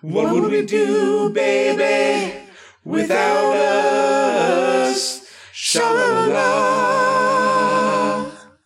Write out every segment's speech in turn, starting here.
What would we do, baby, without us? Sha-la-la.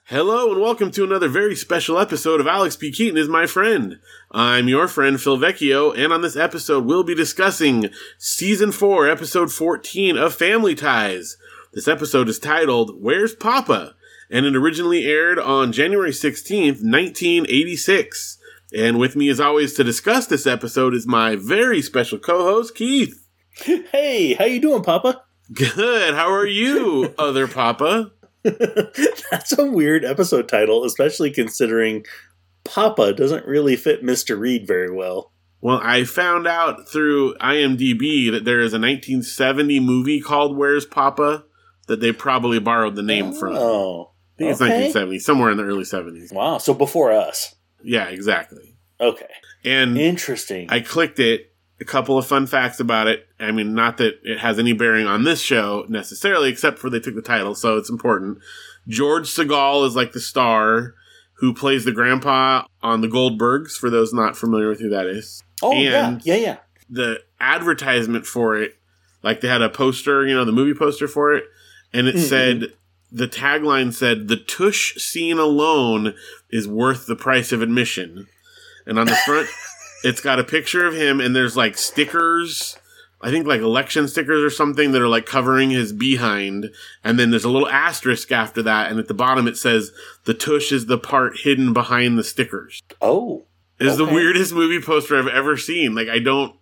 Hello and welcome to another very special episode of Alex P. Keaton is my friend. I'm your friend Phil Vecchio, and on this episode we'll be discussing season 4, episode 14 of Family Ties. This episode is titled Where's Papa? and it originally aired on January 16th, 1986. And with me as always to discuss this episode is my very special co-host Keith. Hey, how you doing, Papa? Good. How are you, other Papa? That's a weird episode title, especially considering Papa doesn't really fit Mr. Reed very well. Well, I found out through IMDb that there is a 1970 movie called Where's Papa that they probably borrowed the name from. Oh. I Oh, think it's okay. 1970, somewhere in the early 70s. wow. So before us. Yeah, exactly. Okay. And Interesting. I clicked it. A couple of fun facts about it. I mean, not that it has any bearing on this show necessarily, except for they took the title, so it's important. George Segal is like the star who plays the grandpa on the Goldbergs, for those not familiar with who that is. oh, yeah. and- Yeah, yeah. The advertisement for it, like they had a poster, you know, the movie poster for it, and it Mhm. said, the tagline said, the tush scene alone is worth the price of admission. And on the front, it's got a picture of him, and there's like stickers. I think like election stickers or something that are like covering his behind. And then there's a little asterisk after that. And at the bottom it says, the tush is the part hidden behind the stickers. Oh. It's the weirdest movie poster I've ever seen. Like, I don't,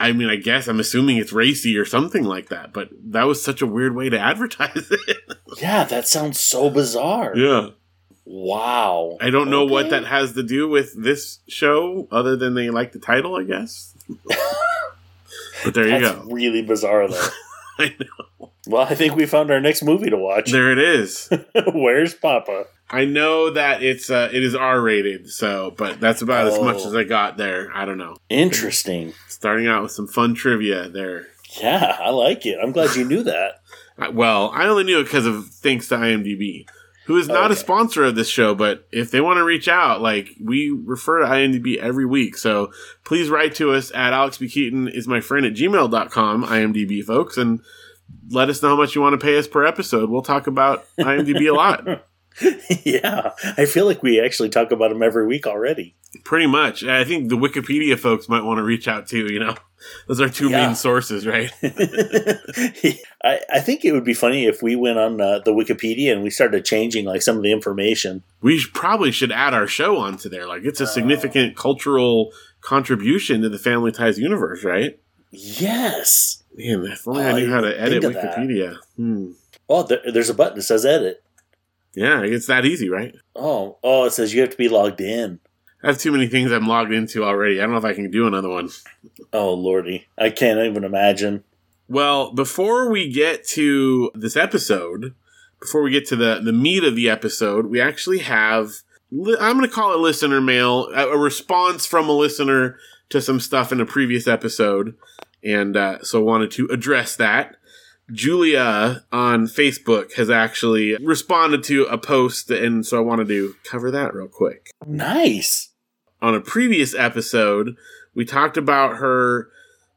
I mean, I guess I'm assuming it's racy or something like that, but that was such a weird way to advertise it. Yeah, that sounds so bizarre. yeah. Wow. I don't know what that has to do with this show other than they like the title, I guess. but there you That's go. really bizarre, though. I know. well, I think we found our next movie to watch. There it is. Where's Papa? I know that it's uh, it is R rated, so but that's about as much Oh. as I got there. I don't know. Interesting. Starting out with some fun trivia there. Yeah, I like it. I'm glad you knew that. Uh, well, I only knew it because of thanks to IMDb, who is not a sponsor of this show. But if they want to reach out, like we refer to IMDb every week, so please write to us at Alex P. Keaton is my friend at gmail.com, IMDb folks, and let us know how much you want to pay us per episode. We'll talk about IMDb a lot. yeah, I feel like we actually talk about them every week already. Pretty much. I think the Wikipedia folks might want to reach out too, you know? Those are two Yeah. main sources, right? I, I think it would be funny if we went on uh, the Wikipedia and we started changing like some of the information. we sh- probably should add our show onto there. Like, it's a significant cultural contribution to the Family Ties universe, right? Yes. Man, if only I I knew how to edit think of that. Wikipedia. Hmm. Oh, there, there's a button that says edit. Yeah, it's that easy, right? Oh, oh, it says you have to be logged in. I have too many things I'm logged into already. I don't know if I can do another one. Oh lordy, I can't even imagine. Well, before we get to this episode, before we get to the, the meat of the episode, we actually have, I'm going to call it listener mail, a, response from a listener to some stuff in a previous episode. And uh, so I wanted to address that. Julia on Facebook has actually responded to a post, and so I wanted to cover that real quick Nice. on a previous episode, we talked about her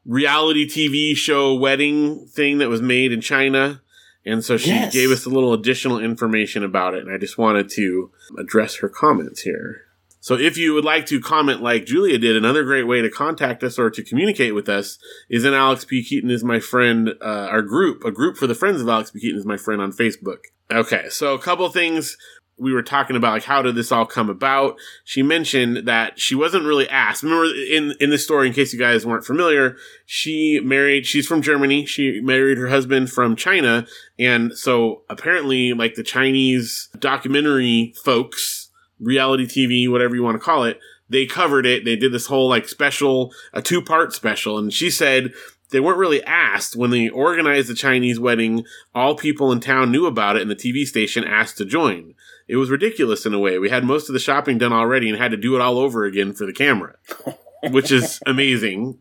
reality TV show wedding thing that was made in China. And so she Yes. gave us a little additional information about it. And I just wanted to address her comments here. So if you would like to comment like Julia did, another great way to contact us or to communicate with us is in Alex P. Keaton is my friend, uh, our group, a group for the friends of Alex P. Keaton is my friend on Facebook. Okay, so a couple things we were talking about, like how did this all come about? She mentioned that she wasn't really asked. Remember in in this story, in case you guys weren't familiar, she married. She's from Germany. She married her husband from China, and so apparently, like the Chinese documentary folks, reality TV, whatever you want to call it, they covered it. They did this whole like special, a two part special, and she said they weren't really asked when they organized the Chinese wedding. All people in town knew about it, and the TV station asked to join. It was ridiculous in a way. We had most of the shopping done already and had to do it all over again for the camera, which is amazing.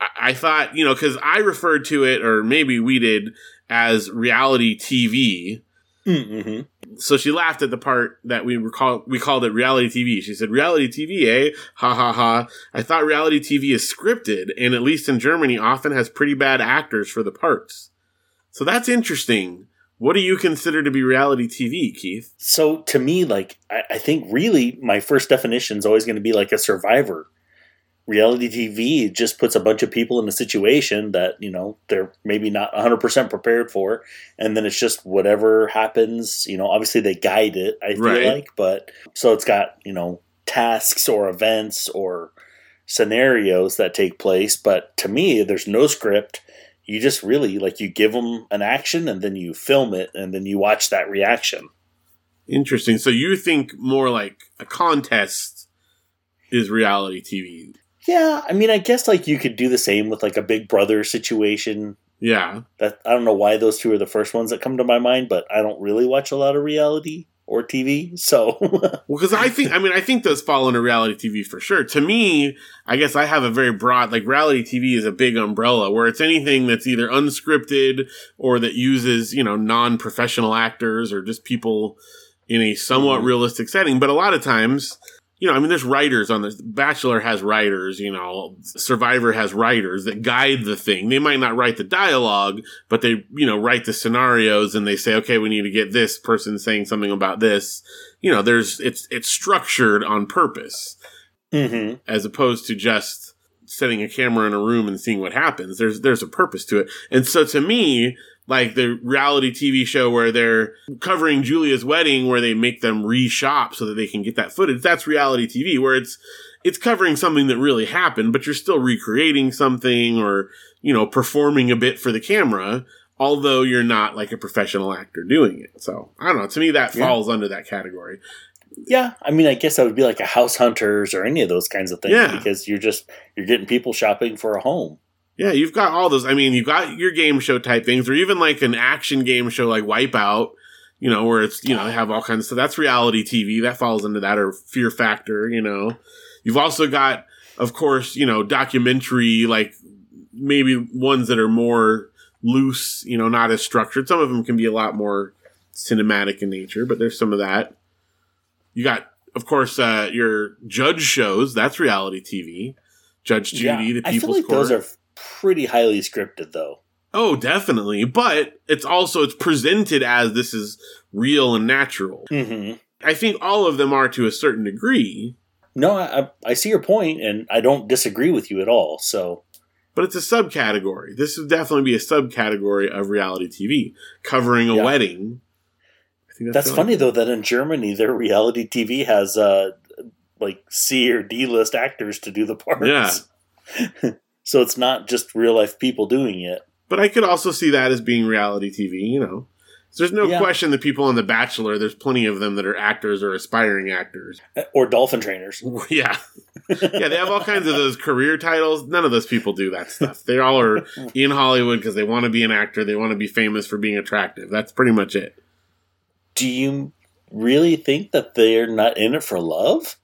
I, I thought, you know, because I referred to it, or maybe we did, as reality TV. Mm-hmm. So she laughed at the part that we recall we called it reality TV. She said, "Reality TV, eh? Ha ha ha! I thought reality TV is scripted, and at least in Germany, often has pretty bad actors for the parts. So that's interesting. What do you consider to be reality TV, Keith? So to me, like I, I think really my first definition is always going to be like a survivor. Reality TV just puts a bunch of people in a situation that you know they're maybe not 100% prepared for, and then it's just whatever happens. You know, obviously they guide it. I feel Right. like, but so it's got you know tasks or events or scenarios that take place. But to me, there's no script. You just really like you give them an action and then you film it and then you watch that reaction. Interesting. So you think more like a contest is reality TV? Yeah, I mean, I guess like you could do the same with like a Big Brother situation. Yeah. That I don't know why those two are the first ones that come to my mind, but I don't really watch a lot of reality or TV, so Well, because I think, I mean, I think those fall into reality TV for sure. To me, I guess I have a very broad, like, reality TV is a big umbrella where it's anything that's either unscripted or that uses, you know, non professional actors or just people in a somewhat Mhm. realistic setting. But a lot of times, you know, I mean, there's writers on this. Bachelor has writers, you know, Survivor has writers that guide the thing. They might not write the dialogue, but they, you know, write the scenarios and they say, okay, we need to get this person saying something about this. You know, there's, it's, it's structured on purpose hmm as opposed to just setting a camera in a room and seeing what happens. There's, there's a purpose to it. And so to me, like the reality TV show where they're covering Julia's wedding, where they make them reshop so that they can get that footage. That's reality TV where it's, it's covering something that really happened, but you're still recreating something or, you know, performing a bit for the camera, although you're not like a professional actor doing it. So I don't know. To me, that Yeah. falls under that category. yeah. I mean, I guess that would be like a House Hunters or any of those kinds of things Yeah. because you're just you're getting people shopping for a home. Yeah, you've got all those. I mean, you've got your game show type things, or even like an action game show like Wipeout, you know, where it's, you know, they have all kinds of stuff. That's reality TV. That falls into that, or Fear Factor, you know. You've also got, of course, you know, documentary, like maybe ones that are more loose, you know, not as structured. Some of them can be a lot more cinematic in nature, but there's some of that. You got, of course, uh, your judge shows. That's reality TV. Judge Judy, the I People's feel like Court. those are pretty highly scripted, though. Oh, definitely. But it's also it's presented as this is real and natural. hmm I think all of them are to a certain degree, No, I, I- see your point, and I don't disagree with you at all. So but it's a subcategory. This would definitely be a subcategory of reality TV covering a Yeah. wedding. I think that's really- funny though that in Germany their reality TV has uh like C or D list actors to do the parts. Yeah. so it's not just real life people doing it. But I could also see that as being reality TV, you know. So there's no Yeah. question that people on The Bachelor, there's plenty of them that are actors or aspiring actors. Or dolphin trainers. Yeah. yeah, they have all kinds of those career titles. None of those people do that stuff. They all are in Hollywood because they want to be an actor. They want to be famous for being attractive. That's pretty much it. Do you really think that they're not in it for love?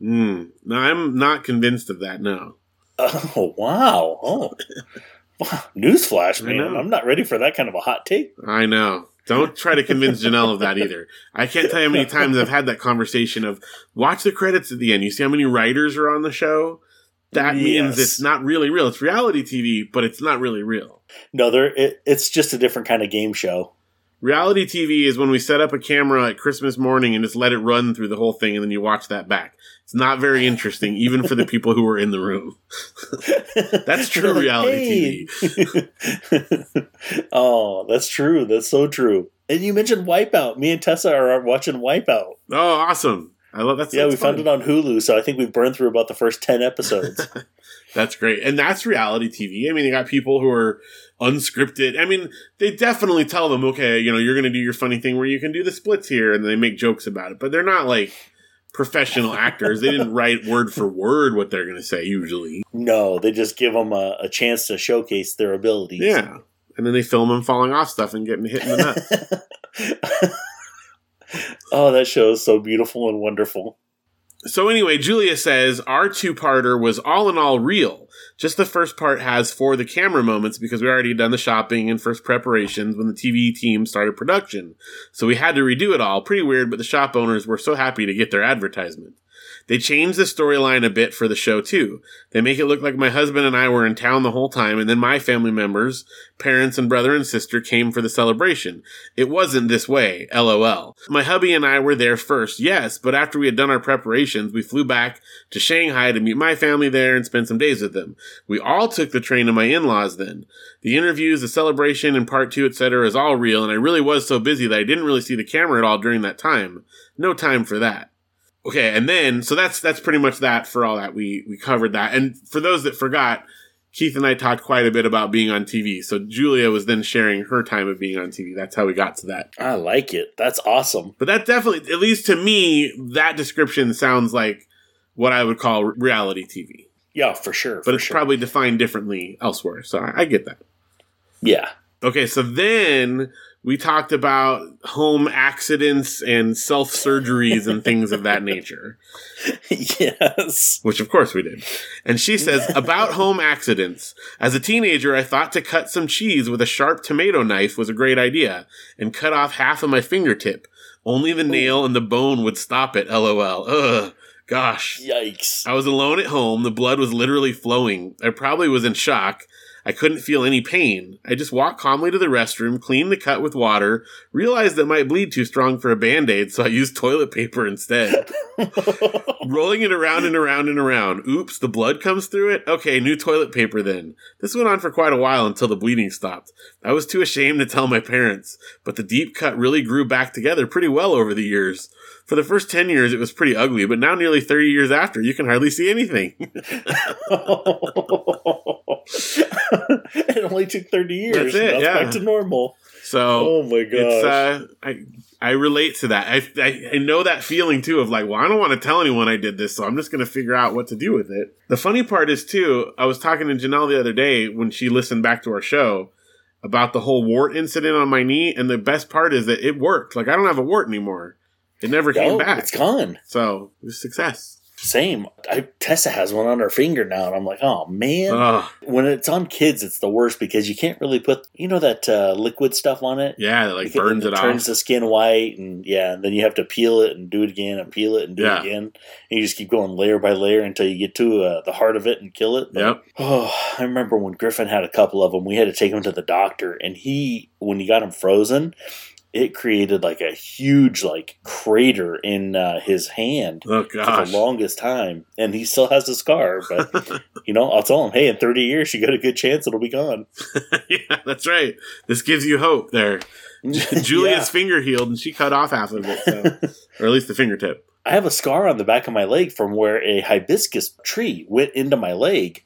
Mm. No, I'm not convinced of that. No. Oh wow. Oh. Wow. Newsflash, man. I'm not ready for that kind of a hot take. I know. Don't try to convince Janelle of that either. I can't tell you how many times I've had that conversation of watch the credits at the end. You see how many writers are on the show? That means Yes. it's not really real. It's reality TV, but it's not really real. No, there it, it's just a different kind of game show. Reality TV is when we set up a camera at Christmas morning and just let it run through the whole thing and then you watch that back. It's not very interesting, even for the people who are in the room. That's true reality "Hey." oh, that's true. That's so true. And you mentioned Wipeout. Me and Tessa are watching Wipeout. Oh, awesome. I love that. yeah, we that's found it on Hulu, so I think we've burned through about the first 10 episodes. That's great. And that's reality TV. I mean, you got people who are unscripted. I mean, they definitely tell them, okay, you know, you're going to do your funny thing where you can do the splits here and they make jokes about it, but they're not like professional actors. They didn't write word for word what they're going to say usually. no, they just give them a, a chance to showcase their abilities. Yeah. And then they film them falling off stuff and getting hit in the nuts. oh, that show is so beautiful and wonderful. So anyway, Julia says our two-parter was all in all real. Just the first part has for the camera moments because we already done the shopping and first preparations when the TV team started production. So we had to redo it all. Pretty weird, but the shop owners were so happy to get their advertisement. They changed the storyline a bit for the show too. They make it look like my husband and I were in town the whole time and then my family members, parents and brother and sister came for the celebration. It wasn't this way, lol. My hubby and I were there first, yes, but after we had done our preparations, we flew back to Shanghai to meet my family there and spend some days with them. We all took the train to my in-laws then. The interviews, the celebration, and part two, etc. is all real, and I really was so busy that I didn't really see the camera at all during that time. No time for that. Okay, and then so that's that's pretty much that for all that we we covered that. And for those that forgot, Keith and I talked quite a bit about being on TV. So Julia was then sharing her time of being on TV. That's how we got to that. I like it. That's awesome. But that definitely, at least to me, that description sounds like what I would call reality TV. Yeah, for sure. But for it's sure. probably defined differently elsewhere. So I, I get that. yeah. Okay, so then we talked about home accidents and self surgeries and things of that nature, yes. which of course we did. And she says, about home accidents. As a teenager, I thought to cut some cheese with a sharp tomato knife was a great idea and cut off half of my fingertip. Only the oh. nail and the bone would stop it, lol. Ugh. Gosh. Yikes. I was alone at home. The blood was literally flowing. I probably was in shock. I couldn't feel any pain. I just walked calmly to the restroom, cleaned the cut with water, realized it might bleed too strong for a band aid, so I used toilet paper instead. Rolling it around and around and around. Oops, the blood comes through it? Okay, new toilet paper then. This went on for quite a while until the bleeding stopped. I was too ashamed to tell my parents, but the deep cut really grew back together pretty well over the years. For the first 10 years, it was pretty ugly, but now, nearly 30 years after, you can hardly see anything. it only took 30 years. That's it, it's yeah. back to normal. So, Oh my gosh. uh, I, I relate to that. I, I, I know that feeling too of like, well, I don't want to tell anyone I did this, so I'm just going to figure out what to do with it. The funny part is too, I was talking to Janelle the other day when she listened back to our show about the whole wart incident on my knee, and the best part is that it worked. Like, I don't have a wart anymore. It never came back. it's gone. So, it was a success. Same. I, Tessa has one on her finger now, and I'm like, oh man. Ugh. when it's on kids, it's the worst because you can't really put, you know, that uh, liquid stuff on it. yeah, it like Because burns it, turns off. Turns the skin white, and yeah, and then you have to peel it and do it again, and peel it and do Yeah. it again, and you just keep going layer by layer until you get to uh, the heart of it and kill it. But- Yep. Oh, I remember when Griffin had a couple of them. We had to take him to the doctor, and he, when he got them frozen, it created like a huge like crater in uh, his hand Oh, for the longest time, and he still has the scar. But you know, I'll tell him, hey, in thirty years, you got a good chance it'll be gone. yeah, that's right. This gives you hope there. Julia's finger healed and she cut off half of it, so, or at least the fingertip. I have a scar on the back of my leg from where a hibiscus tree went into my leg,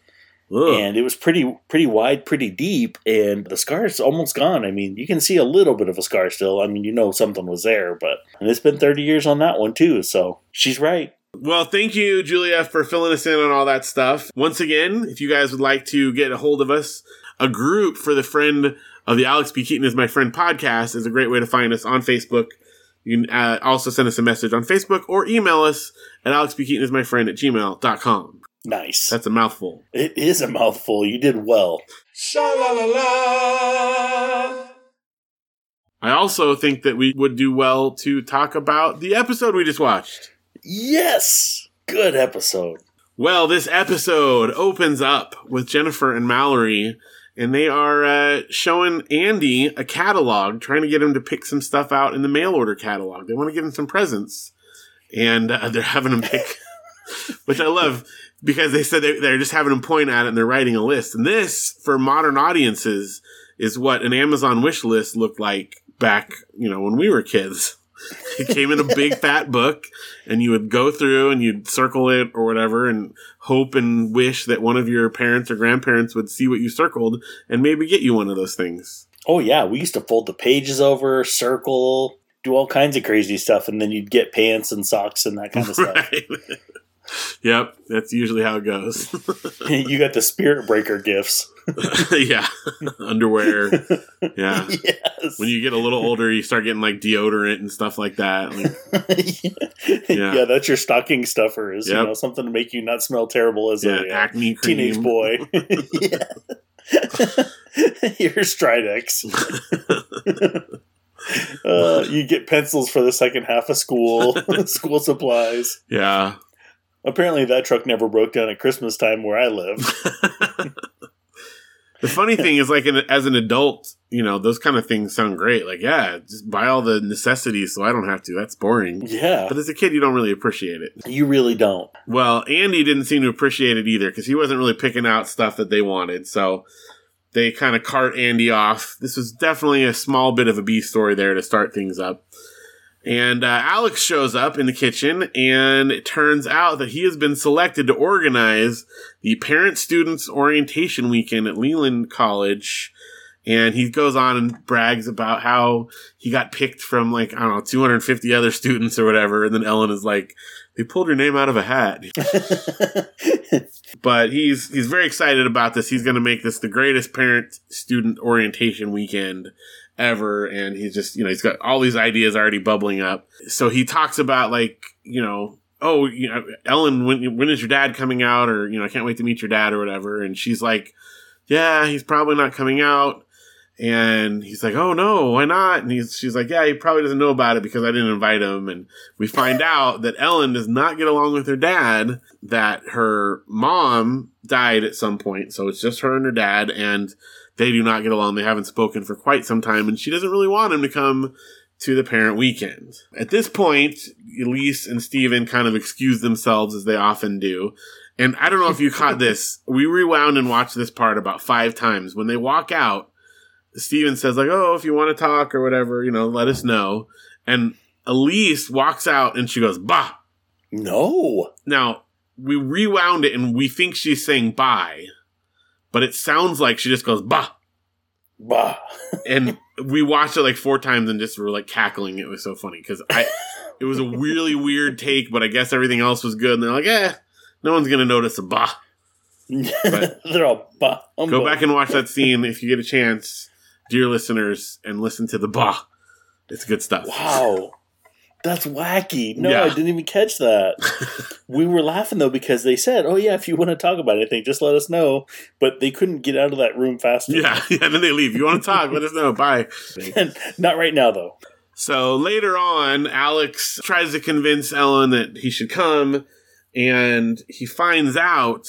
Ugh. and it was pretty pretty wide, pretty deep, and the scar is almost gone. I mean, you can see a little bit of a scar still. I mean, you know something was there, but and it's been 30 years on that one too. So she's right. Well, thank you, Julia, for filling us in on all that stuff. Once again, if you guys would like to get a hold of us, a group for the friend of the Alex P. Keaton is my friend podcast is a great way to find us on Facebook. You can uh, also send us a message on Facebook or email us at alexpkeaton is my friend at gmail.com. Nice. That's a mouthful. it is a mouthful. You did well. Sha la la la. I also think that we would do well to talk about the episode we just watched. Yes. Good episode. Well, this episode opens up with Jennifer and Mallory, and they are uh, showing Andy a catalog, trying to get him to pick some stuff out in the mail order catalog. They want to give him some presents, and uh, they're having him pick, which I love because they said they, they're just having him point at it and they're writing a list. And this, for modern audiences, is what an Amazon wish list looked like back, you know, when we were kids. It came in a big fat book, and you would go through and you'd circle it or whatever, and hope and wish that one of your parents or grandparents would see what you circled and maybe get you one of those things. Oh yeah, we used to fold the pages over, circle, do all kinds of crazy stuff, and then you'd get pants and socks and that kind of stuff. Right. Yep, that's usually how it goes. you got the spirit breaker gifts. yeah, underwear. Yeah, yes. when you get a little older, you start getting like deodorant and stuff like that. Like, yeah. Yeah. that's your stocking stuffer. Is Yep. you know something to make you not smell terrible as yeah, a uh, acne cream. teenage boy. yeah. Your Stridex. uh, you get pencils for the second half of school, school supplies. Yeah, Apparently, that truck never broke down at Christmas time where I live. The funny thing is, like, an, as an adult, you know, those kind of things sound great. Like, yeah, just buy all the necessities so I don't have to. That's boring. Yeah, But as a kid, you don't really appreciate it. you really don't. Well, Andy didn't seem to appreciate it either because he wasn't really picking out stuff that they wanted. So they kind of cart Andy off. This was definitely a small bit of a B story there to start things up. And uh, Alex shows up in the kitchen, and it turns out that he has been selected to organize the Parent Students Orientation Weekend at Leland College. And he goes on and brags about how he got picked from like, I don't know, 250 other students or whatever. And then Ellen is like, they pulled your name out of a hat. But he's he's very excited about this. He's going to make this the greatest parent student orientation weekend ever and he's just, you know, he's got all these ideas already bubbling up. So he talks about like, you know, oh, you know, Ellen, when when is your dad coming out or, you know, I can't wait to meet your dad or whatever and she's like, yeah, he's probably not coming out. And he's like, "Oh no, why not?" And he's, she's like, "Yeah, he probably doesn't know about it because I didn't invite him." And we find out that Ellen does not get along with her dad. That her mom died at some point, so it's just her and her dad, and they do not get along. They haven't spoken for quite some time, and she doesn't really want him to come to the parent weekend. At this point, Elise and Steven kind of excuse themselves as they often do. And I don't know if you caught this. We rewound and watched this part about five times. When they walk out, Steven says, like, oh, if you want to talk or whatever, you know, let us know. And Elise walks out and she goes, bah. no. Now, we rewound it and we think she's saying bye, but it sounds like she just goes, bah. Bah. And we watched it like four times and just were like cackling. It was so funny because I, it was a really weird take, but I guess everything else was good. And they're like, eh, no one's going to notice a bah. They're all bah. Go back and watch that scene if you get a chance, dear listeners, and listen to the bah. It's good stuff. Wow. That's wacky. No, Yeah. I didn't even catch that. we were laughing though because they said, "Oh yeah, if you want to talk about anything, just let us know." But they couldn't get out of that room fast enough. Yeah, yeah, and then they leave. You want to talk? Let us know. Bye. Not right now though. So later on, Alex tries to convince Ellen that he should come, and he finds out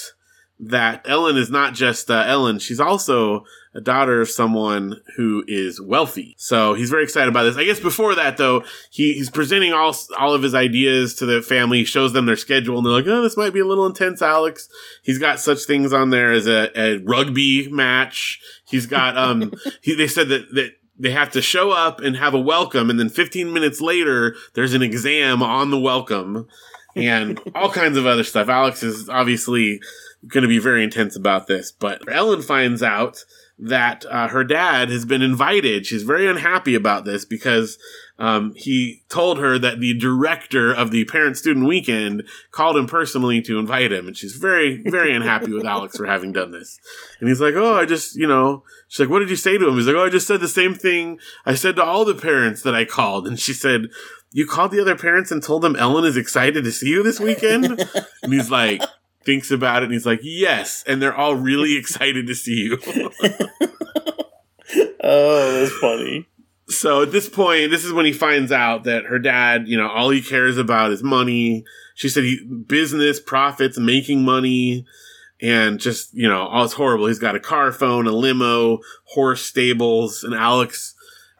that Ellen is not just uh, Ellen, she's also a daughter of someone who is wealthy. So he's very excited about this. I guess before that, though, he, he's presenting all, all of his ideas to the family, shows them their schedule, and they're like, oh, this might be a little intense, Alex. He's got such things on there as a, a rugby match. He's got, um, he, they said that, that they have to show up and have a welcome, and then 15 minutes later, there's an exam on the welcome and all kinds of other stuff. Alex is obviously going to be very intense about this, but Ellen finds out that uh, her dad has been invited. She's very unhappy about this because um, he told her that the director of the parent student weekend called him personally to invite him, and she's very, very unhappy with Alex for having done this. And he's like, "Oh, I just, you know," she's like, "What did you say to him?" He's like, "Oh, I just said the same thing I said to all the parents that I called," and she said. You called the other parents and told them Ellen is excited to see you this weekend? and he's like, thinks about it and he's like, yes. And they're all really excited to see you. Oh, that's funny. so at this point, this is when he finds out that her dad, you know, all he cares about is money. She said he business, profits, making money, and just, you know, all it's horrible. He's got a car phone, a limo, horse stables, and Alex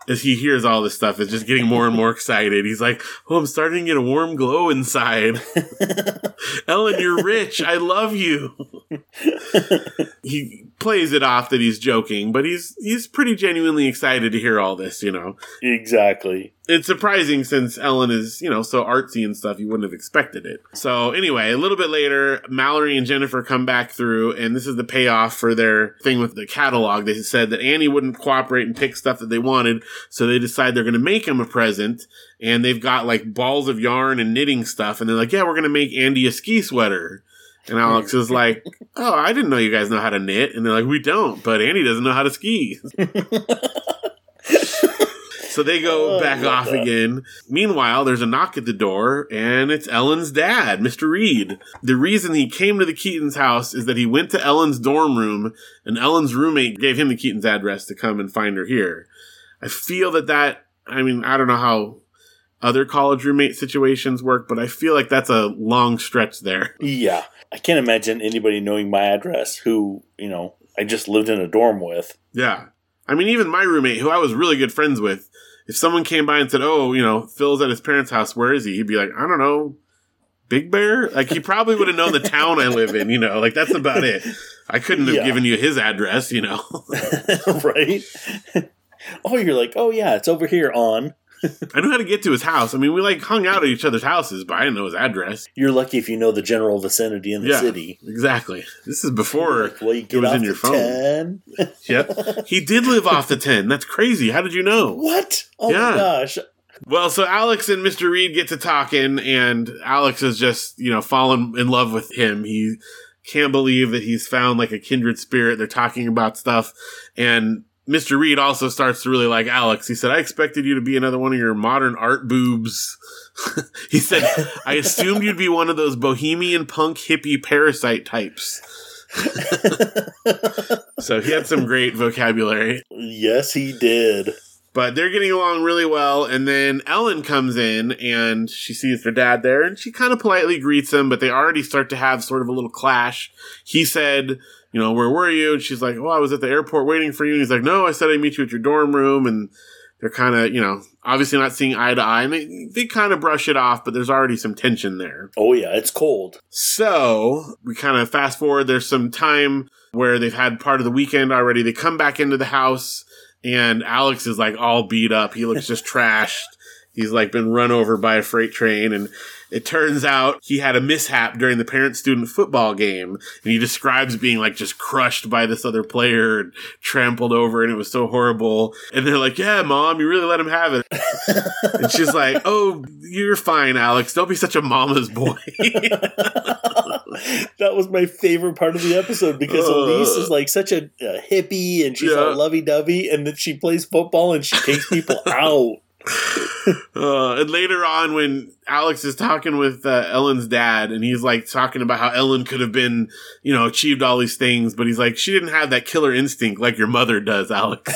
as he hears all this stuff is just getting more and more excited. He's like, "Oh, I'm starting to get a warm glow inside." Ellen, you're rich. I love you. he plays it off that he's joking, but he's he's pretty genuinely excited to hear all this, you know. Exactly. It's surprising since Ellen is, you know, so artsy and stuff, you wouldn't have expected it. So anyway, a little bit later, Mallory and Jennifer come back through, and this is the payoff for their thing with the catalog. They said that Andy wouldn't cooperate and pick stuff that they wanted, so they decide they're gonna make him a present, and they've got like balls of yarn and knitting stuff, and they're like, Yeah, we're gonna make Andy a ski sweater. And Alex is like, "Oh, I didn't know you guys know how to knit." And they're like, "We don't, but Andy doesn't know how to ski." so they go Oh, back off that. again. Meanwhile, there's a knock at the door, and it's Ellen's dad, Mr. Reed. The reason he came to the Keatons' house is that he went to Ellen's dorm room, and Ellen's roommate gave him the Keatons' address to come and find her here. I feel that that, I mean, I don't know how other college roommate situations work, but I feel like that's a long stretch there. Yeah. I can't imagine anybody knowing my address who, you know, I just lived in a dorm with. Yeah. I mean, even my roommate, who I was really good friends with, if someone came by and said, Oh, you know, Phil's at his parents' house, where is he? He'd be like, I don't know, Big Bear? Like, he probably would have known the town I live in, you know, like that's about it. I couldn't have Yeah. given you his address, you know. right? oh, you're like, oh, yeah, it's over here on. I knew how to get to his house. I mean, we like hung out at each other's houses, but I didn't know his address. You're lucky if you know the general vicinity in the Yeah. city. Exactly. This is before Like, well, you it was off in your phone. 10. Yep. He did live off the 10. That's crazy. How did you know? What? Oh Yeah. my gosh. Well, so Alex and Mr. Reed get to talking, and Alex is just, you know, fallen in love with him. He can't believe that he's found like a kindred spirit. They're talking about stuff. And Mr. Reed also starts to really like Alex. He said, I expected you to be another one of your modern art boobs. he said, I assumed you'd be one of those bohemian punk hippie parasite types. so he had some great vocabulary. yes, he did. But they're getting along really well, and then Ellen comes in and she sees her dad there, and she kind of politely greets him, but they already start to have sort of a little clash. He said, You know, where were you? And she's like, Oh, I was at the airport waiting for you. And he's like, No, I said I'd meet you at your dorm room. And they're kind of, you know, obviously not seeing eye to eye, and they, they kind of brush it off, but there's already some tension there. Oh, yeah, it's cold. So we kind of fast forward. There's some time where they've had part of the weekend already. They come back into the house, and Alex is like all beat up. He looks just trashed. He's like been run over by a freight train, and it turns out he had a mishap during the parent student football game. And he describes being like just crushed by this other player and trampled over, and it was so horrible. And they're like, Yeah, mom, you really let him have it. and she's like, Oh, you're fine, Alex. Don't be such a mama's boy. that was my favorite part of the episode because Uh. Elise is like such a, a hippie and she's Yeah. all lovey dovey, and then she plays football and she takes people out. Uh, and later on, when Alex is talking with uh, Ellen's dad, and he's like talking about how Ellen could have been, you know, achieved all these things, but he's like, she didn't have that killer instinct like your mother does, Alex.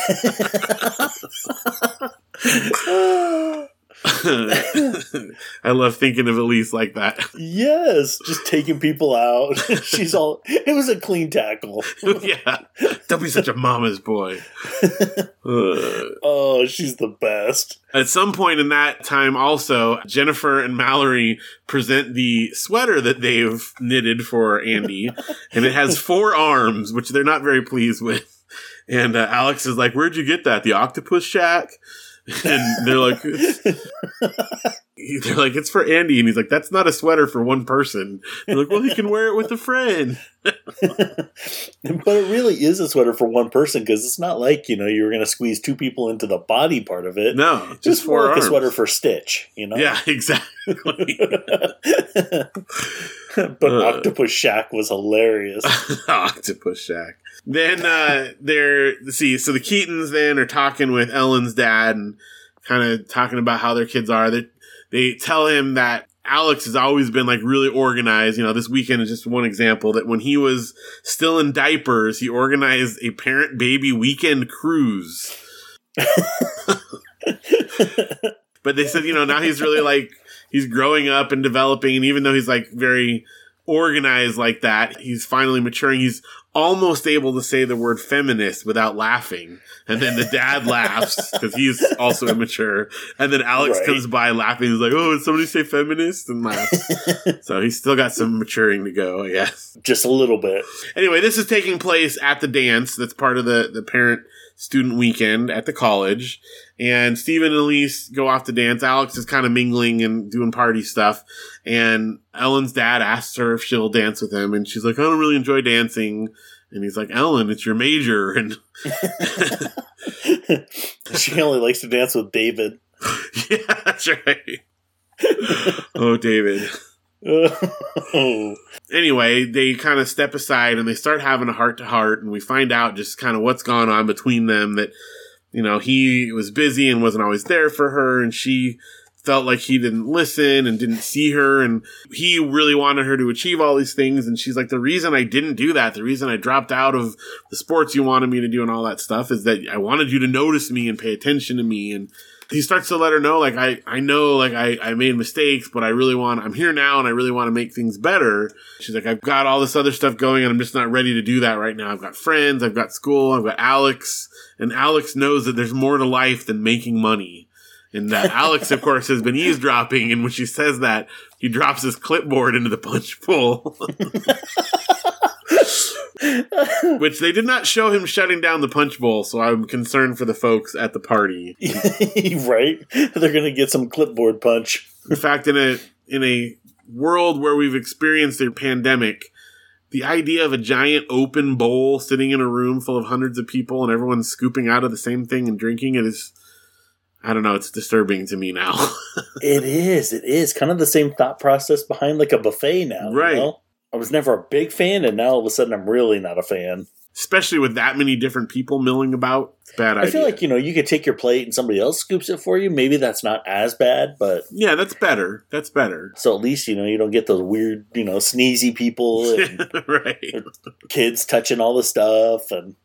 I love thinking of Elise like that. yes, just taking people out. she's all. It was a clean tackle. yeah. Don't be such a mama's boy. Oh, she's the best. At some point in that time, also, Jennifer and Mallory present the sweater that they've knitted for Andy, and it has four arms, which they're not very pleased with. And uh, Alex is like, Where'd you get that? The octopus shack? And they're like, "It's-" They're like, it's for Andy. And he's like, that's not a sweater for one person. They're like, well, he can wear it with a friend. but it really is a sweater for one person because it's not like you know you were going to squeeze two people into the body part of it. No, just just more like arms. a sweater for Stitch, you know. Yeah, exactly. but Uh. Octopus Shack was hilarious. Octopus Shack. Then uh they're see, so the Keatons then are talking with Ellen's dad and kind of talking about how their kids are. They they tell him that Alex has always been like really organized. You know, this weekend is just one example that when he was still in diapers, he organized a parent baby weekend cruise. But they said, you know, now he's really like he's growing up and developing, and even though he's like very organized like that, he's finally maturing. He's almost able to say the word feminist without laughing. And then the dad laughs because he's also immature. And then Alex Right. comes by laughing. He's like, "Oh, did somebody say feminist?" and laughs. so he's still got some maturing to go, I guess. Just a little bit. Anyway, this is taking place at the dance. That's part of the, the parent student weekend at the college. And Steven and Elise go off to dance. Alex is kind of mingling and doing party stuff. And Ellen's dad asks her if she'll dance with him. And she's like, I don't really enjoy dancing. And he's like, Ellen, it's your major. And she only likes to dance with David. yeah, that's right. oh, David. Anyway, they kind of step aside and they start having a heart to heart, and we find out just kind of what's gone on between them. That you know he was busy and wasn't always there for her, and she felt like he didn't listen and didn't see her, and he really wanted her to achieve all these things. And she's like, the reason I didn't do that, the reason I dropped out of the sports you wanted me to do and all that stuff, is that I wanted you to notice me and pay attention to me and he starts to let her know like i i know like i i made mistakes but i really want i'm here now and i really want to make things better. She's like i've got all this other stuff going and i'm just not ready to do that right now. I've got friends i've got school i've got alex and alex knows that there's more to life than making money. And that alex of course has been eavesdropping and when she says that he drops his clipboard into the punch bowl which they did not show him shutting down the punch bowl so i'm concerned for the folks at the party right? They're gonna get some clipboard punch. In fact, in a in a world where we've experienced a pandemic, the idea of a giant open bowl sitting in a room full of hundreds of people and everyone scooping out of the same thing and drinking it is I don't know, it's disturbing to me now. It is. It is kind of the same thought process behind like a buffet now. you Right. know? I was never a big fan, and now all of a sudden I'm really not a fan. Especially with that many different people milling about. Bad idea. I feel like you know you could take your plate and somebody else scoops it for you. Maybe that's not as bad, but Yeah, that's better. That's better. so at least you know you don't get those weird you know sneezy people and right. kids touching all the stuff and.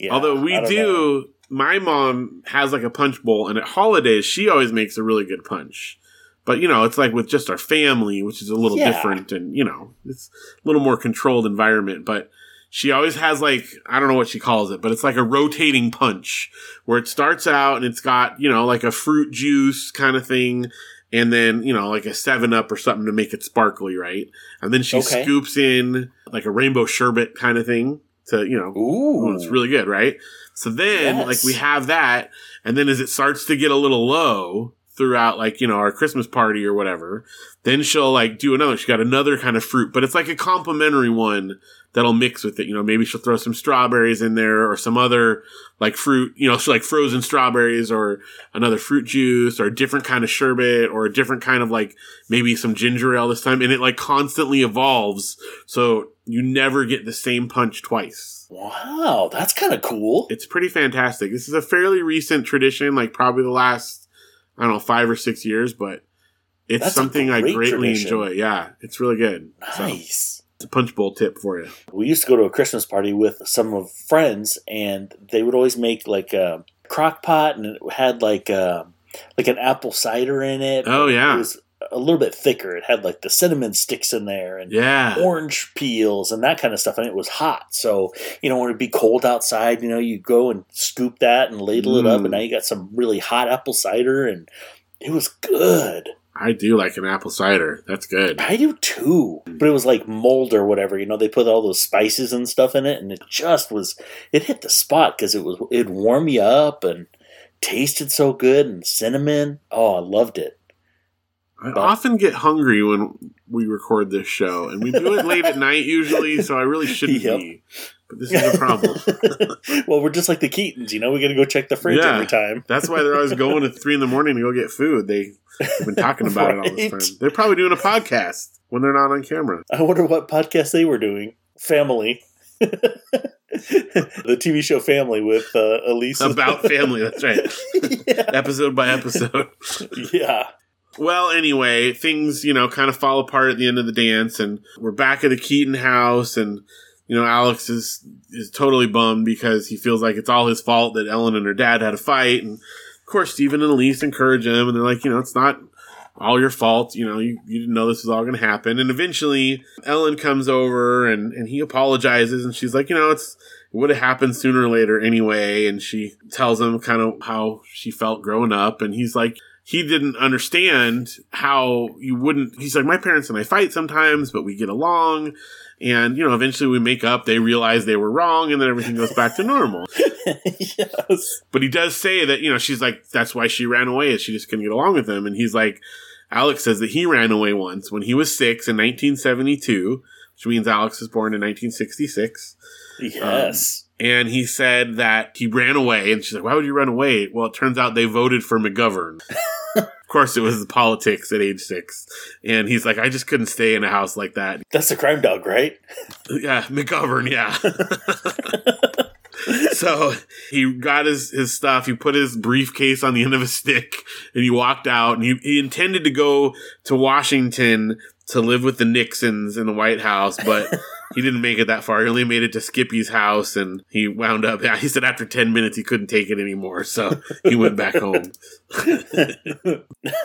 Yeah, Although we don't do, know. my mom has like a punch bowl, and at holidays she always makes a really good punch. But you know, it's like with just our family, which is a little Yeah. different, and you know, it's a little more controlled environment. But she always has like I don't know what she calls it, but it's like a rotating punch where it starts out and it's got you know like a fruit juice kind of thing. And then, you know, like a 7 Up or something to make it sparkly, right? And then she Okay. scoops in like a rainbow sherbet kind of thing to, you know, oh, Ooh, well, it's really good, right? So then, Yes. like, we have that, and then as it starts to get a little low throughout, like, you know, our Christmas party or whatever, then she'll, like, do another. She got another kind of fruit, but it's like a complimentary one that'll mix with it. You know, maybe she'll throw some strawberries in there or some other, like, fruit, you know, so like frozen strawberries or another fruit juice or a different kind of sherbet or a different kind of, like, maybe some ginger ale this time. And it, like, constantly evolves. So you never get the same punch twice. wow, that's kind of cool. It's pretty fantastic. This is a fairly recent tradition, like probably the last, I don't know, five or six years, but it's That's something I greatly tradition. enjoy. Yeah, it's really good. So, Nice. it's a punch bowl tip for you. we used to go to a Christmas party with some of friends, and they would always make like a crock pot, and it had like a, like an apple cider in it. Oh, yeah. it was a little bit thicker. It had like the cinnamon sticks in there, and Yeah. orange peels and that kind of stuff, and it was hot. So you know when it'd be cold outside, you know you go and scoop that and ladle it up, Mm. and now you got some really hot apple cider, and it was good. I do like an apple cider. That's good. I do too. But it was like mold or whatever. You know, they put all those spices and stuff in it, and it just was. It hit the spot because it was. It'd warm you up and tasted so good, and cinnamon. Oh, I loved it. I But- often get hungry when we record this show, and we do it late at night usually, so I really shouldn't Yep. be. But this is a problem. well, we're just like the Keatons. You know, we got to go check the fridge Yeah. every time. That's why they're always going at three in the morning to go get food. They, they've been talking about it all this time. They're probably doing a podcast when they're not on camera. I wonder what podcast they were doing. Family. the TV show Family with uh, Elise. About family, that's right. yeah. Episode by episode. yeah. Well, anyway, things, you know, kind of fall apart at the end of the dance, and we're back at the Keaton house, and, you know, Alex is, is totally bummed because he feels like it's all his fault that Ellen and her dad had a fight. And, of course, Steven and Elise encourage him, and they're like, you know, it's not all your fault. You know, you, you didn't know this was all going to happen. And eventually, Ellen comes over, and, and he apologizes, and she's like, you know, it's, it would have happened sooner or later anyway. And she tells him kind of how she felt growing up, and he's like, he didn't understand how you wouldn't. He's like, my parents and I fight sometimes, but we get along. And, you know, eventually we make up, they realize they were wrong, and then everything goes back to normal. yes. But he does say that, you know, she's like, that's why she ran away, is she just couldn't get along with him. And he's like, Alex says that he ran away once when he was six in 1972, which means Alex was born in 1966. Yes. And he said that he ran away, and she's like, "Why would you run away?" Well, it turns out they voted for McGovern. of course, it was the politics at age six. And he's like, I just couldn't stay in a house like that. That's a crime dog, right? Yeah, McGovern, yeah. so he got his, his stuff. He put his briefcase on the end of a stick and he walked out. And he, he intended to go to Washington to live with the Nixons in the White House, but he didn't make it that far. He only made it to Skippy's house and he wound up. He said after 10 minutes he couldn't take it anymore. So he went back home.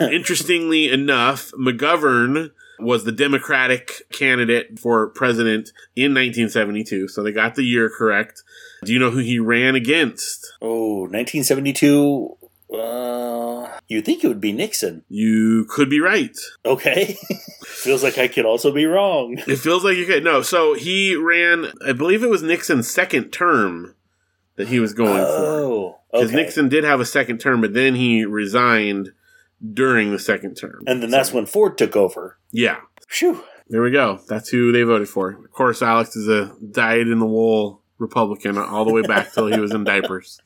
Interestingly enough, McGovern was the Democratic candidate for president in 1972. So they got the year correct. Do you know who he ran against? Oh, 1972. You think it would be Nixon? You could be right. Okay. Feels like I could also be wrong. It feels like you could. No, so he ran, I believe it was Nixon's second term that he was going for. Oh, Because okay. Nixon did have a second term, but then he resigned during the second term. and then that's when Ford took over. Yeah. Phew. There we go. That's who they voted for. Of course, Alex is a dyed in the wool Republican all the way back till he was in diapers.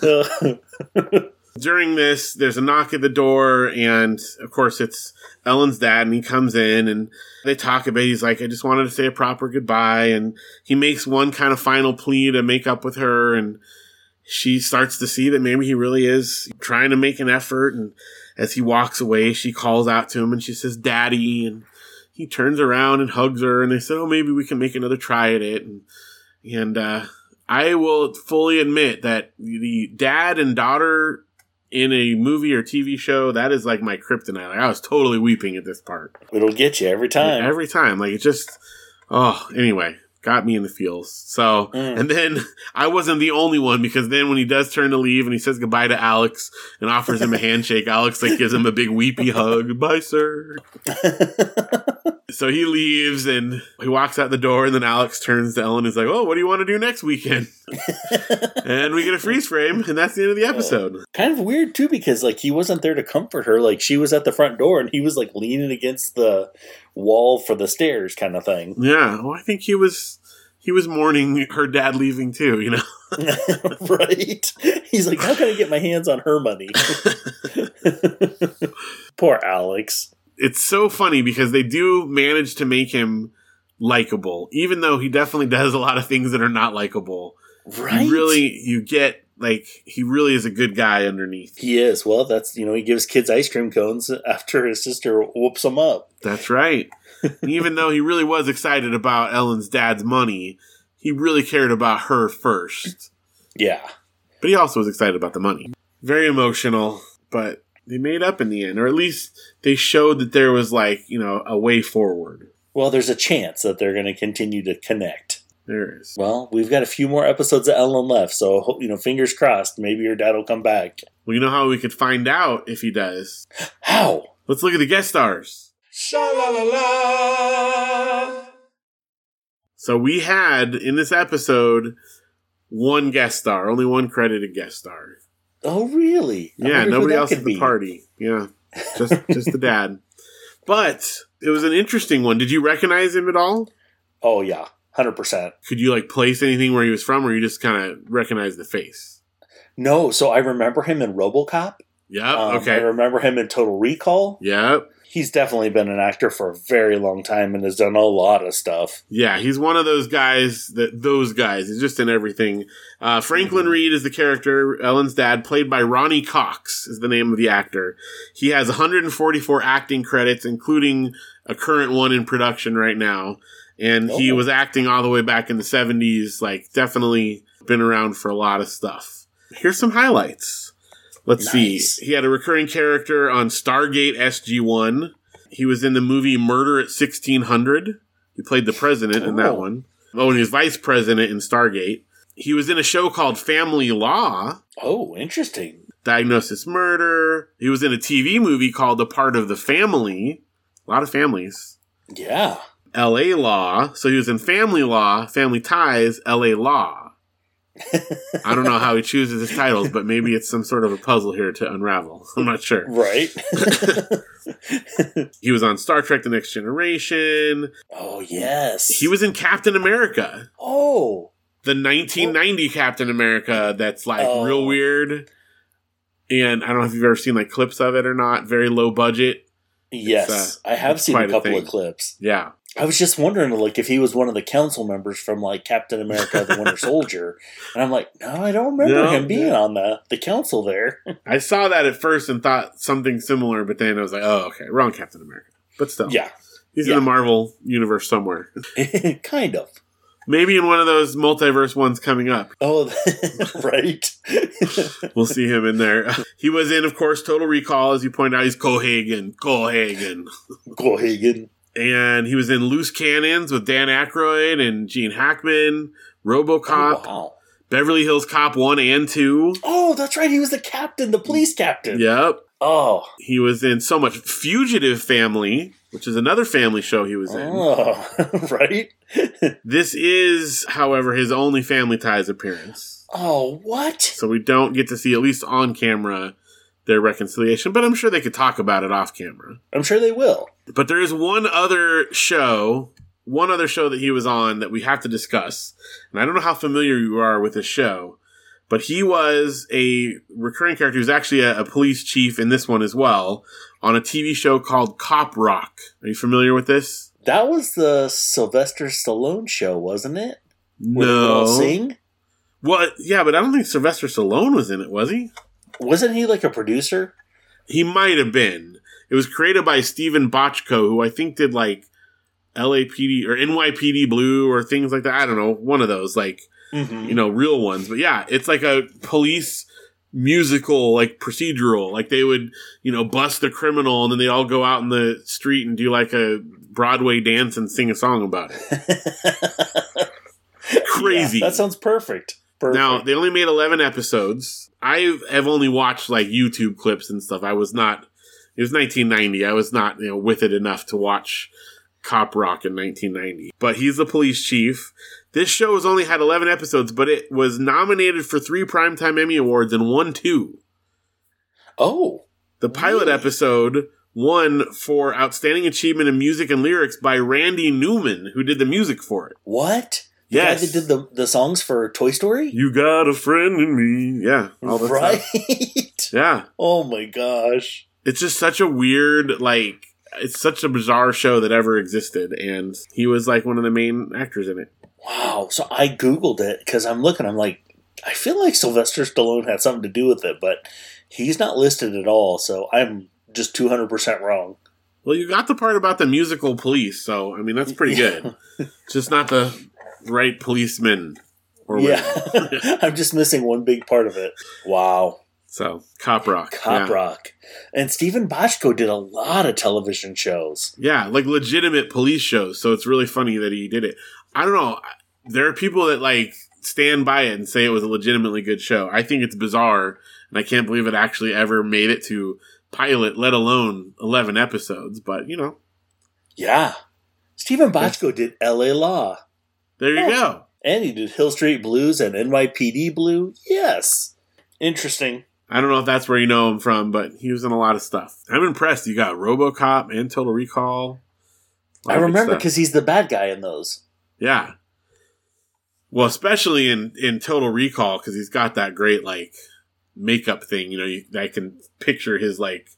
During this, there's a knock at the door, and of course, it's Ellen's dad, and he comes in and they talk a bit. He's like, I just wanted to say a proper goodbye. And he makes one kind of final plea to make up with her, and she starts to see that maybe he really is trying to make an effort. And as he walks away, she calls out to him and she says, Daddy. And he turns around and hugs her, and they said, Oh, maybe we can make another try at it. And, and, uh, I will fully admit that the dad and daughter in a movie or TV show, that is like my kryptonite. Like, I was totally weeping at this part. It'll get you every time. Every time. Like it just oh anyway, got me in the feels. So Mm. and then I wasn't the only one because then when he does turn to leave and he says goodbye to Alex and offers him a handshake, Alex like gives him a big weepy hug. Goodbye, sir. So he leaves and he walks out the door, and then Alex turns to Ellen and is like, Oh, what do you want to do next weekend? and we get a freeze frame, and that's the end of the episode. kind of weird too because like he wasn't there to comfort her like she was at the front door and he was like leaning against the wall for the stairs kind of thing. Yeah, well, I think he was he was mourning her dad leaving too, you know. right. He's like how can i get my hands on her money? Poor alex. It's so funny because they do manage to make him likable, even though he definitely does a lot of things that are not likable. right. You really you get like he really is a good guy underneath. he is well that's you know he gives kids ice cream cones after his sister whoops them up That's right. Even though he really was excited about Ellen's dad's money, he really cared about her first. yeah But he also was excited about the money. Very emotional, but they made up in the end, or at least they showed that there was like, you know, a way forward. well there's a chance that they're going to continue to connect There is. well we've got a few more episodes of ellen left so you know fingers crossed maybe your dad will come back Well, you know how we could find out if he does? how Let's look at the guest stars. Sha la la la. So we had in this episode one guest star, only one credited guest star. Oh, really? I Yeah, nobody else at the be. party. Yeah, just just the dad. But it was an interesting one. Did you recognize him at all? Oh, yeah, hundred percent. Could you like place anything where he was from, or you just kind of recognize the face? No, so I remember him in RoboCop. Yeah. Um, I okay. remember him in Total Recall. Yep. He's definitely been an actor for a very long time and has done a lot of stuff. Yeah, he's one of those guys that those guys. He's just in everything. Uh, Franklin Mhm. Reed is the character. Ellen's dad, played by Ronny Cox, is the name of the actor. He has 144 acting credits, including a current one in production right now. And he Oh. was acting all the way back in the 70s. Like, definitely been around for a lot of stuff. Here's some highlights. Let's Nice. see. He had a recurring character on Stargate SG1. He was in the movie Murder at 1600. He played the president in that Oh. one. Oh, and he was vice president in Stargate. He was in a show called Family Law, Oh, interesting. Diagnosis Murder. He was in a TV movie called A Part of the Family. A lot of families. Yeah. LA Law. So he was in Family Law, Family Ties, LA Law. I don't know how he chooses his titles, but maybe it's some sort of a puzzle here to unravel. I'm not sure. Right. He was on Star Trek The Next Generation. oh, yes. He was in Captain America. Oh. the 1990 Captain America that's like Oh. real weird. And I don't know if you've ever seen like clips of it or not. Very low budget. Yes, uh, I have seen a quite a couple of clips. Yeah. I was just wondering, like, if he was one of the council members from like Captain America: The Winter Soldier, and I'm like, no, I don't remember No, him being yeah. on the the council there. I saw that at first and thought something similar, but then I was like, oh, okay, wrong Captain America. But still, yeah, he's yeah. in the Marvel universe somewhere. kind of. Maybe in one of those multiverse ones coming up. Oh, right. We'll see him in there. He was in, of course, Total Recall, as you point out. He's Cohagen. Cohagen. Go Hagen. And he was in Loose Cannons with Dan Aykroyd and Gene Hackman, RoboCop, Oh, wow. Beverly Hills Cop 1 and 2. Oh, that's right. He was the captain, the police captain. Yep. Oh, He was in so much Fugitive Family, which is another family show he was in. oh, right. This is, however, his only Family Ties appearance. Oh, what? So we don't get to see, at least on camera, their reconciliation, but I'm sure they could talk about it off camera. I'm sure they will. But there is one other show, one other show that he was on that we have to discuss. And I don't know how familiar you are with this show, but he was a recurring character who's actually a, a police chief in this one as well on a TV show called Cop Rock. Are you familiar with this? That was the Sylvester Stallone show, wasn't it? Where No. sing. Well, yeah, but I don't think Sylvester Stallone was in it, was he? Wasn't he like a producer? He might have been. It was created by Steven Bochco, who I think did like LAPD or NYPD Blue or things like that. I don't know, one of those like Mm-hmm. you know real ones. But yeah, it's like a police musical, like procedural. Like they would you know bust the criminal, and then they all go out in the street and do like a Broadway dance and sing a song about it. Crazy. that sounds perfect. Perfect. Now they only made eleven episodes. I have only watched like YouTube clips and stuff. I was not. It was 1990. I was not you know with it enough to watch Cop Rock in 1990. But he's the police chief. This show has only had 11 episodes, but it was nominated for three Primetime Emmy Awards and won two. oh, The pilot Really? episode won for Outstanding Achievement in Music and Lyrics by Randy Newman, who did the music for it. what? The Yes. guy that did the, the songs for Toy Story? You got a friend in me. Yeah. all that right. stuff. Yeah. oh my gosh. It's just such a weird like it's such a bizarre show that ever existed and he was like one of the main actors in it Wow. So I Googled it because I'm looking, I'm like, I feel like Sylvester Stallone had something to do with it, but he's not listed at all. So I'm just 200% wrong. well you got the part about the musical police so i mean that's pretty good just not the right policeman or whatever. yeah. I'm just missing one big part of it. Wow. So cop rock Cop yeah. Rock. And Steven Bochco did a lot of television shows. yeah like legitimate police shows so it's really funny that he did it i don't know there are people that like stand by it and say it was a legitimately good show i think it's bizarre and i can't believe it actually ever made it to pilot let alone 11 episodes but you know Yeah. Steven Bochco did LA Law. there you Yeah. go And he did Hill Street Blues and NYPD Blue. Yes. Interesting. I don't know if that's where you know him from but he was in a lot of stuff i'm impressed you got robocop and total recall I remember because he's the bad guy in those. Yeah. Well, especially in in Total Recall because he's got that great like makeup thing. You know, you, I can picture his like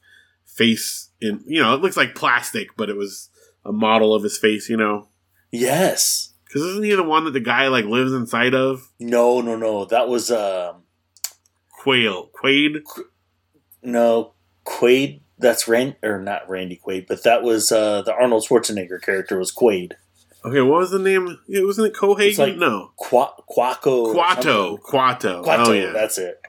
face in. You know, it looks like plastic, but it was a model of his face. You know, Yes. because isn't he the one that the guy like lives inside of? No, no, no. That was um Quail, Quaid. no Quaid. That's Rand or not Randy Quaid, but that was uh the Arnold Schwarzenegger character was Quaid. Okay, what was the name? It wasn't it Cohagen? It's like no, Qua- Quaco. Kuato. Kuato. Kuato. Oh yeah, That's it.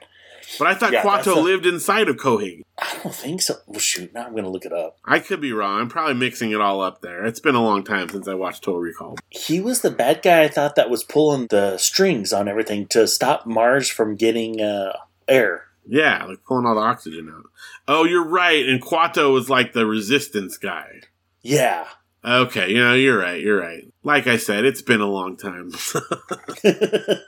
but I thought Yeah, Kuato the- lived inside of Cohagen. I don't think so. Well, shoot. Now I'm gonna look it up. I could be wrong. I'm probably mixing it all up there. It's been a long time since I watched Total Recall. He was the bad guy. I thought that was pulling the strings on everything to stop Mars from getting uh, air. Yeah, like pulling all the oxygen out. Oh, you're right. And Kuato was like the resistance guy. Yeah. Okay, you know, you're right. You're right. Like I said, it's been a long time.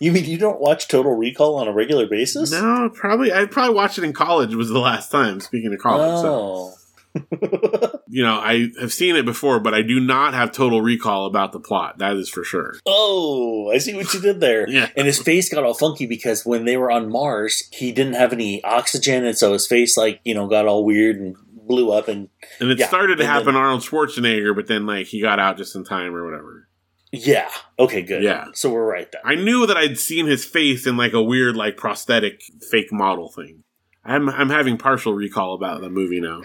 you mean you don't watch Total Recall on a regular basis? no, probably I probably watched it in college. Was the last time. Speaking of college, so Oh. You know, I have seen it before, but I do not have total recall about the plot. That is for sure. oh, I see what you did there. Yeah. And his face got all funky because when they were on Mars, he didn't have any oxygen, and so his face, like, you know, got all weird and blew up. And And it Yeah, started to happen then- Arnold Schwarzenegger, but then like he got out just in time or whatever. yeah, okay, good. Yeah. So we're right there. I knew that I'd seen his face in like a weird like prosthetic fake model thing. I'm I'm having partial recall about the movie now.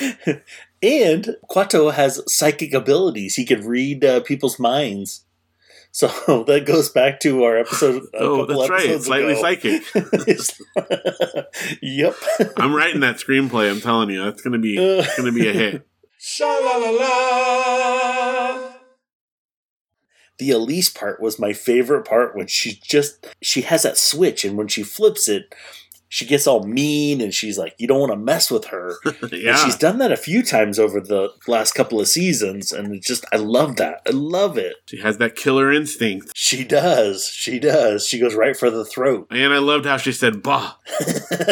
and Kuato has psychic abilities. He can read uh, people's minds. So that goes back to our episode. A oh, that's right. Slightly psychic. yep. I'm writing that screenplay. I'm telling you, that's gonna be it's gonna be a hit. Sha la la la. the Elise part was my favorite part when she just she has that switch and when she flips it, she gets all mean and she's like, "You don't want to mess with her." And yeah, she's done that a few times over the last couple of seasons, and it just I love that. I love it. she has that killer instinct, She does. She does. She goes right for the throat. and I loved how she said "bah"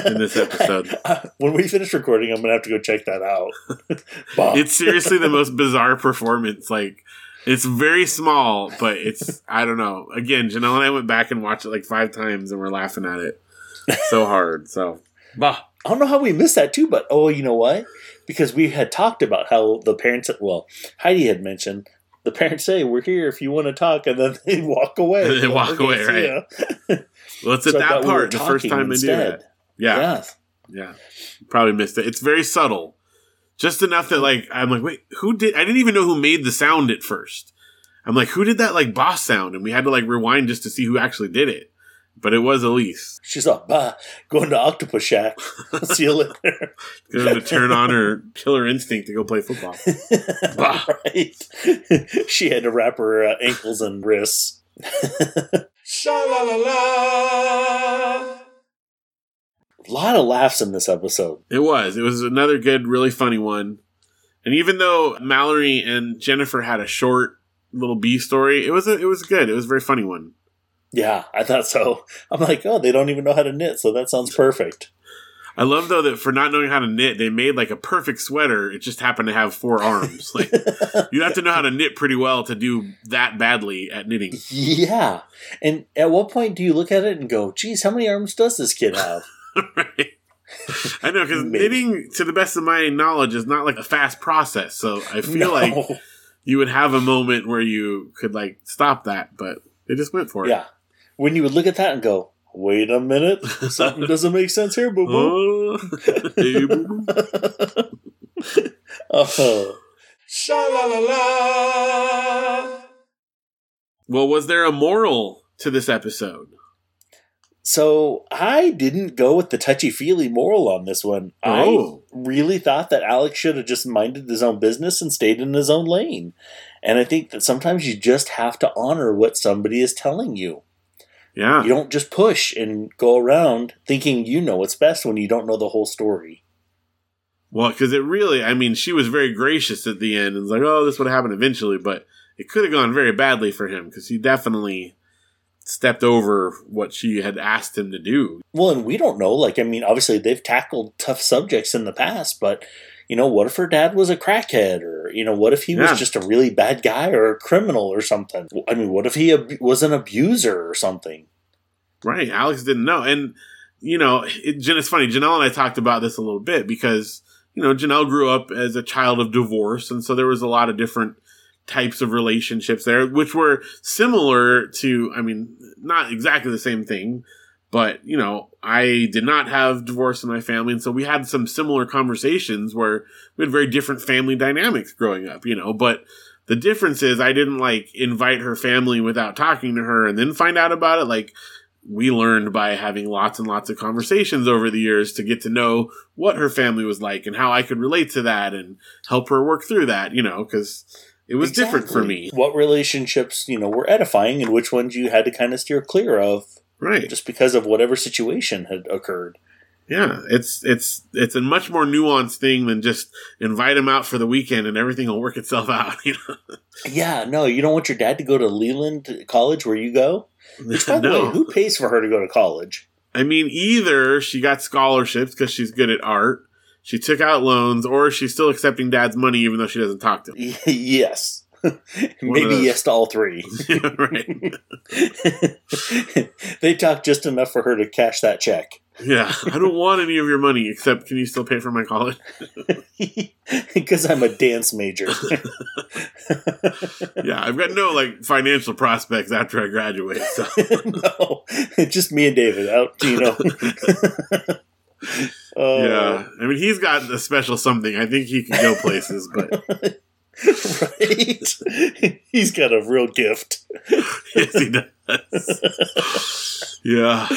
in this episode. Uh, when we finish recording, I'm gonna have to go check that out. Bah. It's seriously the most bizarre performance. Like, it's very small, but it's I don't know. Again, Janelle and I went back and watched it like five times, and we're laughing at it so hard. So, bah. I don't know how we missed that too, but oh, you know what? Because we had talked about how the parents, well, Heidi had mentioned the parents say, "We're here if you want to talk, and then they walk away. They walk away, right. ya. Well, it's at So I that thought we part, the first time they do instead. that. Yeah, yeah, Yeah. Probably missed it. It's very subtle, just enough that like I'm like, wait, who did? I didn't even know who made the sound at first. I'm like, who did that like boss sound? And we had to like rewind just to see who actually did it. But it was Elise. She's like, bah, going to Octopus Shack. See you later. Going to turn on her killer instinct to go play football. Bah. right. she had to wrap her uh, ankles and wrists. Sha la la la. A lot of laughs in this episode. It was. It was another good, really funny one. And even though Mallory and Jennifer had a short little B story, it was a, it was good. It was a very funny one. Yeah, I thought so. I'm like, oh, they don't even know how to knit, so that sounds perfect. I love though that for not knowing how to knit, they made like a perfect sweater. It just happened to have four arms. Like you have to know how to knit pretty well to do that badly at knitting. Yeah. And at what point do you look at it and go, geez, how many arms does this kid have? right? I know because knitting, to the best of my knowledge, is not like a fast process. So I feel No. like you would have a moment where you could like stop that, but they just went for it. Yeah. When you would look at that and go, wait a minute, something doesn't make sense here, boo boo. Oh. Hey, boo-boo. oh. Sha la la la. well, was there a moral to this episode? So I didn't go with the touchy feely moral on this one. Oh. I really thought that Alex should have just minded his own business and stayed in his own lane. And I think that sometimes you just have to honor what somebody is telling you. Yeah. You don't just push and go around thinking you know what's best when you don't know the whole story. Well, because it really, I mean, she was very gracious at the end and was like, oh, this would happen eventually, but it could have gone very badly for him because he definitely stepped over what she had asked him to do. Well, and we don't know. Like, I mean, obviously they've tackled tough subjects in the past, but you know, what if her dad was a crackhead, or you know, what if he Yeah. was just a really bad guy or a criminal or something? I mean, what if he ab- was an abuser or something? Right. Alex didn't know. And, you know, it, it's funny. Janelle and I talked about this a little bit because, you know, Janelle grew up as a child of divorce. And so there was a lot of different types of relationships there, which were similar to, I mean, not exactly the same thing, but, you know, I did not have divorce in my family. And so we had some similar conversations where we had very different family dynamics growing up, you know, but the difference is I didn't like invite her family without talking to her and then find out about it. Like, we learned by having lots and lots of conversations over the years to get to know what her family was like and how I could relate to that and help her work through that, you know, because it was different for me. What relationships, you know, were edifying and which ones you had to kind of steer clear of Right. just because of whatever situation had occurred. Yeah. It's it's it's a much more nuanced thing than just invite him out for the weekend and everything will work itself out, you Yeah, no, you don't want your dad to go to Leland College where you go? Which, by know. the way, who pays for her to go to college? I mean, either she got scholarships because she's good at art, she took out loans, or she's still accepting dad's money even though she doesn't talk to him. yes. Maybe those. yes to all three. right. they talked just enough for her to cash that check. Yeah. I don't want any of your money except can you still pay for my college? Because I'm a dance major. Yeah, I've got no like financial prospects after I graduate. So no, just me and David out, you know. Oh, yeah. Uh, I mean he's got a special something. I think he can go places, but right. He's got a real gift. yes he does. Yeah.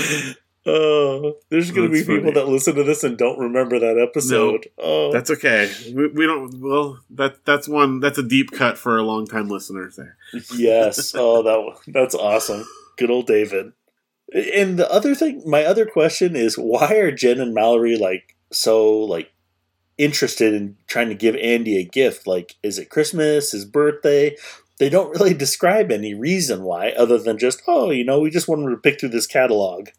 Oh, there's going to be people funny. that listen to this and don't remember that episode. Oh, That's okay. We, we don't. Well, that that's one. That's a deep cut for our longtime listeners. There. yes. Oh, that that's awesome. Good old David. And the other thing, my other question is, why are Jen and Mallory like so like interested in trying to give Andy a gift? Like, is it Christmas? His birthday? They don't really describe any reason why, other than just, oh, you know, we just wanted to pick through this catalog.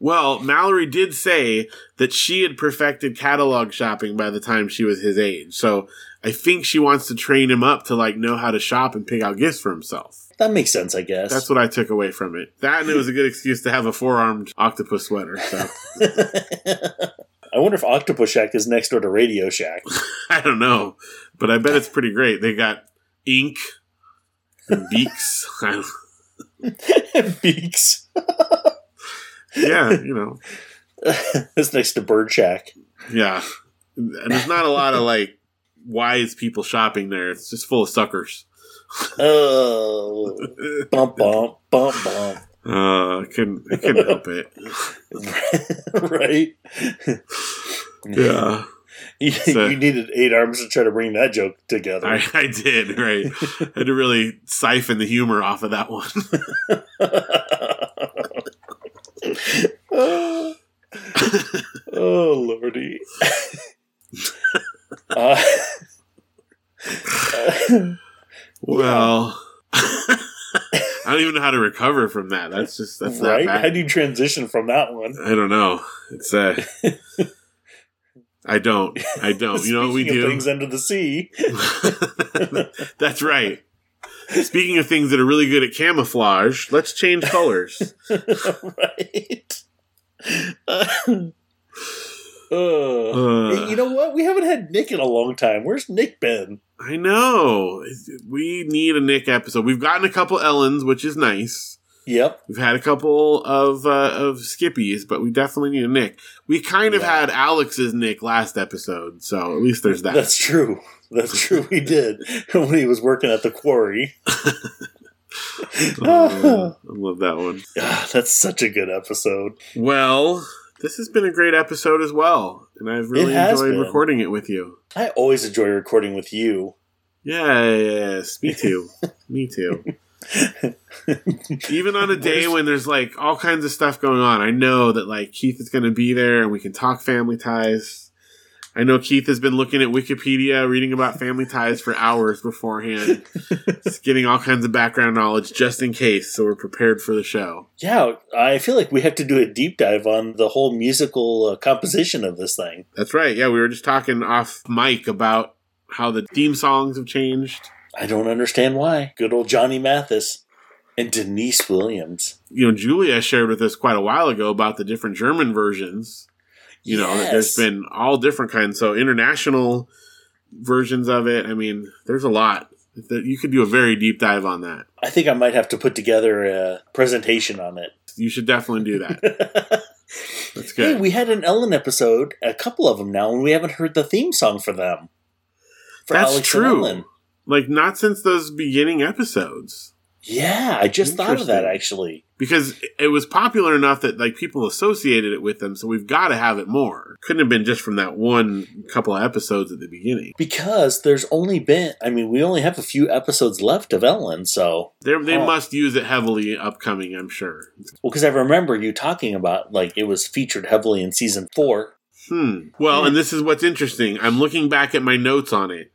Well, Mallory did say that she had perfected catalog shopping by the time she was his age. So I think she wants to train him up to like know how to shop and pick out gifts for himself. That makes sense, I guess. That's what I took away from it. That and it was a good excuse to have a four-armed octopus sweater. So I wonder if Octopus Shack is next door to Radio Shack. I don't know, but I bet it's pretty great. They got ink and beaks. Beaks. yeah, you know, That's next to Bird Shack. yeah. And there's not a lot of like wise people shopping there. It's just full of suckers. Oh, bump, bump, bump, bump. Uh, I couldn't, I couldn't help it. right? Yeah, You, So- you needed eight arms to try to bring that joke together. I, I did. Right, I had to really siphon the humor off of that one. oh, lordy. uh, Well, don't even know how to recover from that. That's just that's right? not How do you transition from that one? I don't know. It's uh, I don't. I don't. You know what we do? Things under the sea. That's right. Speaking of things that are really good at camouflage, let's change colors. right. Uh, Uh, you know what? We haven't had Nick in a long time. Where's Nick been? I know. We need a Nick episode. We've gotten a couple Ellens, which is nice. Yep. We've had a couple of uh, of Skippies, but we definitely need a Nick. We kind of had Alex's Nick last episode, so at least there's that. That's true. That's true. We did when he was working at the quarry. Oh, I love that one. Ah, that's such a good episode. Well, this has been a great episode as well, and I've really enjoyed been. recording it with you. I always enjoy recording with you. Yeah, yes, me too. me too. Even on a day when there's like all kinds of stuff going on, I know that like Keith is going to be there and we can talk family ties. I know Keith has been looking at Wikipedia, reading about family ties for hours beforehand, just getting all kinds of background knowledge just in case, so we're prepared for the show. Yeah, I feel like we have to do a deep dive on the whole musical uh, composition of this thing. That's right. Yeah, we were just talking off mic about how the theme songs have changed. I don't understand why. Good old Johnny Mathis and Deniece Williams. You know, Julia shared with us quite a while ago about the different German versions. You know, that there's Yes. been all different kinds. So international versions of it. I mean, there's a lot. That You could do a very deep dive on that. I think I might have to put together a presentation on it. You should definitely do that. That's good. Hey, we had an Ellen episode, a couple of them now, and we haven't heard the theme song for them. For That's Alex true. Ellen. Like not since those beginning episodes. Yeah, I just thought of that actually. Because it was popular enough that like people associated it with them, so we've got to have it more. Couldn't have been just from that one couple of episodes at the beginning. Because there's only been, I mean, we only have a few episodes left of Ellen, so. They're, they Oh. must use it heavily upcoming, I'm sure. Well, because I remember you talking about, like, it was featured heavily in season four. Hmm. Well, and this is what's interesting. I'm looking back at my notes on it,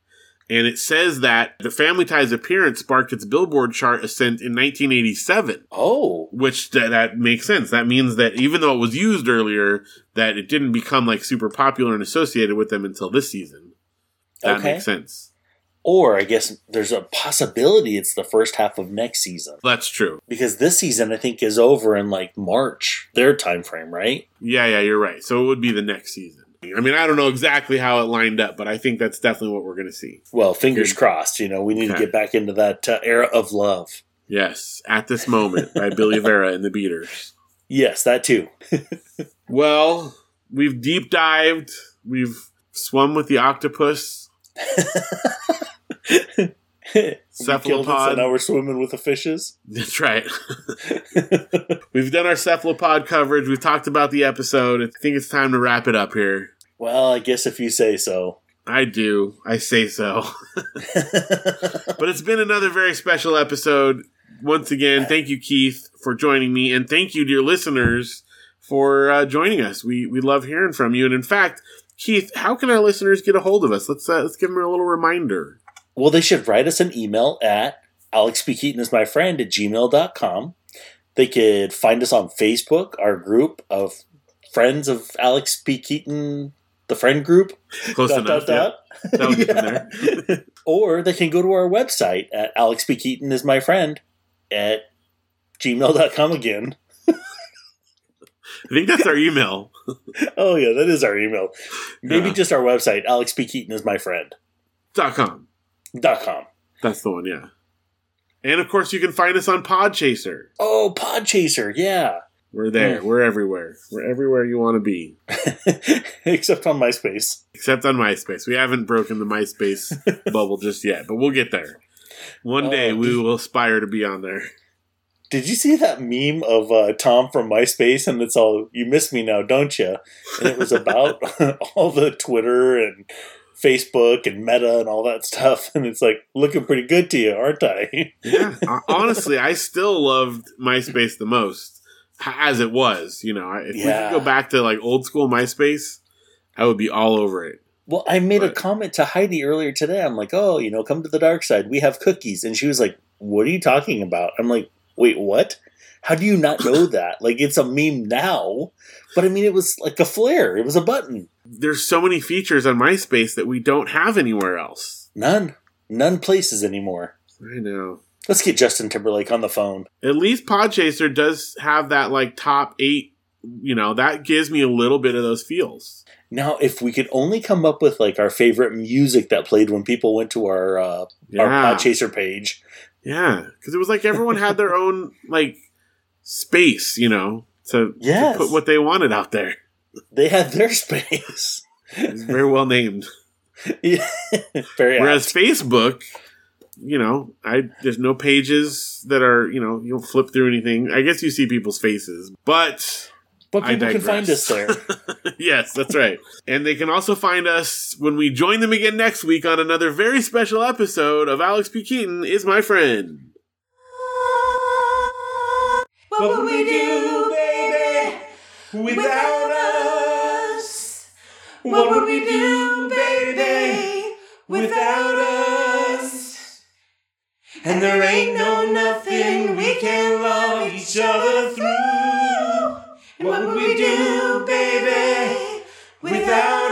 And it says that the Family Ties appearance sparked its Billboard chart ascent in 1987, Oh, which th- that makes sense. That means that even though it was used earlier, that it didn't become like super popular and associated with them until this season. That Okay. makes sense. or I guess there's a possibility it's the first half of next season That's true. because this season I think is over in like March, their time frame, right? Yeah, yeah, you're right. So it would be the next season. I mean, I don't know exactly how it lined up, but I think that's definitely what we're going to see. Well, fingers Good. crossed. You know, we need Okay. to get back into that uh, era of love. Yes, at this moment by Billy Vera and the Beaters. Yes, that too. Well, we've deep dived. We've swum with the octopus. Cephalopod. So now we're swimming with the fishes. That's right. we've done our cephalopod coverage. We've talked about the episode. I think it's time to wrap it up here. Well, I guess if you say so. I do. I say so. But it's been another very special episode. Once again, thank you, Keith, for joining me, and thank you, dear listeners, for uh, joining us. We we love hearing from you, and in fact, Keith, how can our listeners get a hold of us? Let's uh, let's give them a little reminder. well, they should write us an email at Alex P. Keaton is my friend at gmail.com. They could find us on Facebook, our group of friends of Alex P. Keaton, the friend group. Close Dot, enough. dot, dot. That'll get them Yeah. or they can go to our website at Alex P. Keaton is my friend at gmail.com again. I think that's our email. Oh, yeah, that is our email. Maybe Yeah. just our website, Alex P. Keaton is my friend. Dot com. Dot com. That's the one. Yeah. And of course, you can find us on Podchaser. Oh, Podchaser, yeah. We're there. Hmm. We're everywhere. We're everywhere you want to be, Except on MySpace. except on MySpace. We haven't broken the MySpace bubble just yet, but we'll get there. One day Oh, we will aspire to be on there. Did you see that meme of uh, Tom from MySpace? And it's all, you miss me now, don't you? And it was about all the Twitter and Facebook and Meta and all that stuff. And it's like, looking pretty good to you, aren't I? Yeah, honestly, I still loved MySpace the most as it was. You know, if Yeah. we could go back to like old school MySpace, I would be all over it. Well, I made a comment to Heidi earlier today. I'm like, oh, you know, come to the dark side. We have cookies. And she was like, what are you talking about? I'm like, wait, what? How do you not know that? Like, it's a meme now. But I mean, it was like a flare, it was a button. There's so many features on MySpace that we don't have anywhere else. None. None places anymore. I know. Let's get Justin Timberlake on the phone. At least Podchaser does have that like top eight. You know, that gives me a little bit of those feels. Now, if we could only come up with like our favorite music that played when people went to our uh, our Yeah, Podchaser page, yeah, because it was like everyone had their own like space. You know, to, Yes. to put what they wanted out there. they had their space. It's very well named. Yeah. Very Whereas apt. Facebook, you know, I there's no pages that are you know you don't flip through anything. I guess you see people's faces, but but I people can find us there. yes, that's right. And they can also find us when we join them again next week on another very special episode of Alex P. Keaton is my friend. What would we do, baby, without us? What would we do, baby, without us? And there ain't no nothing we can love each other through. What would we do, baby, without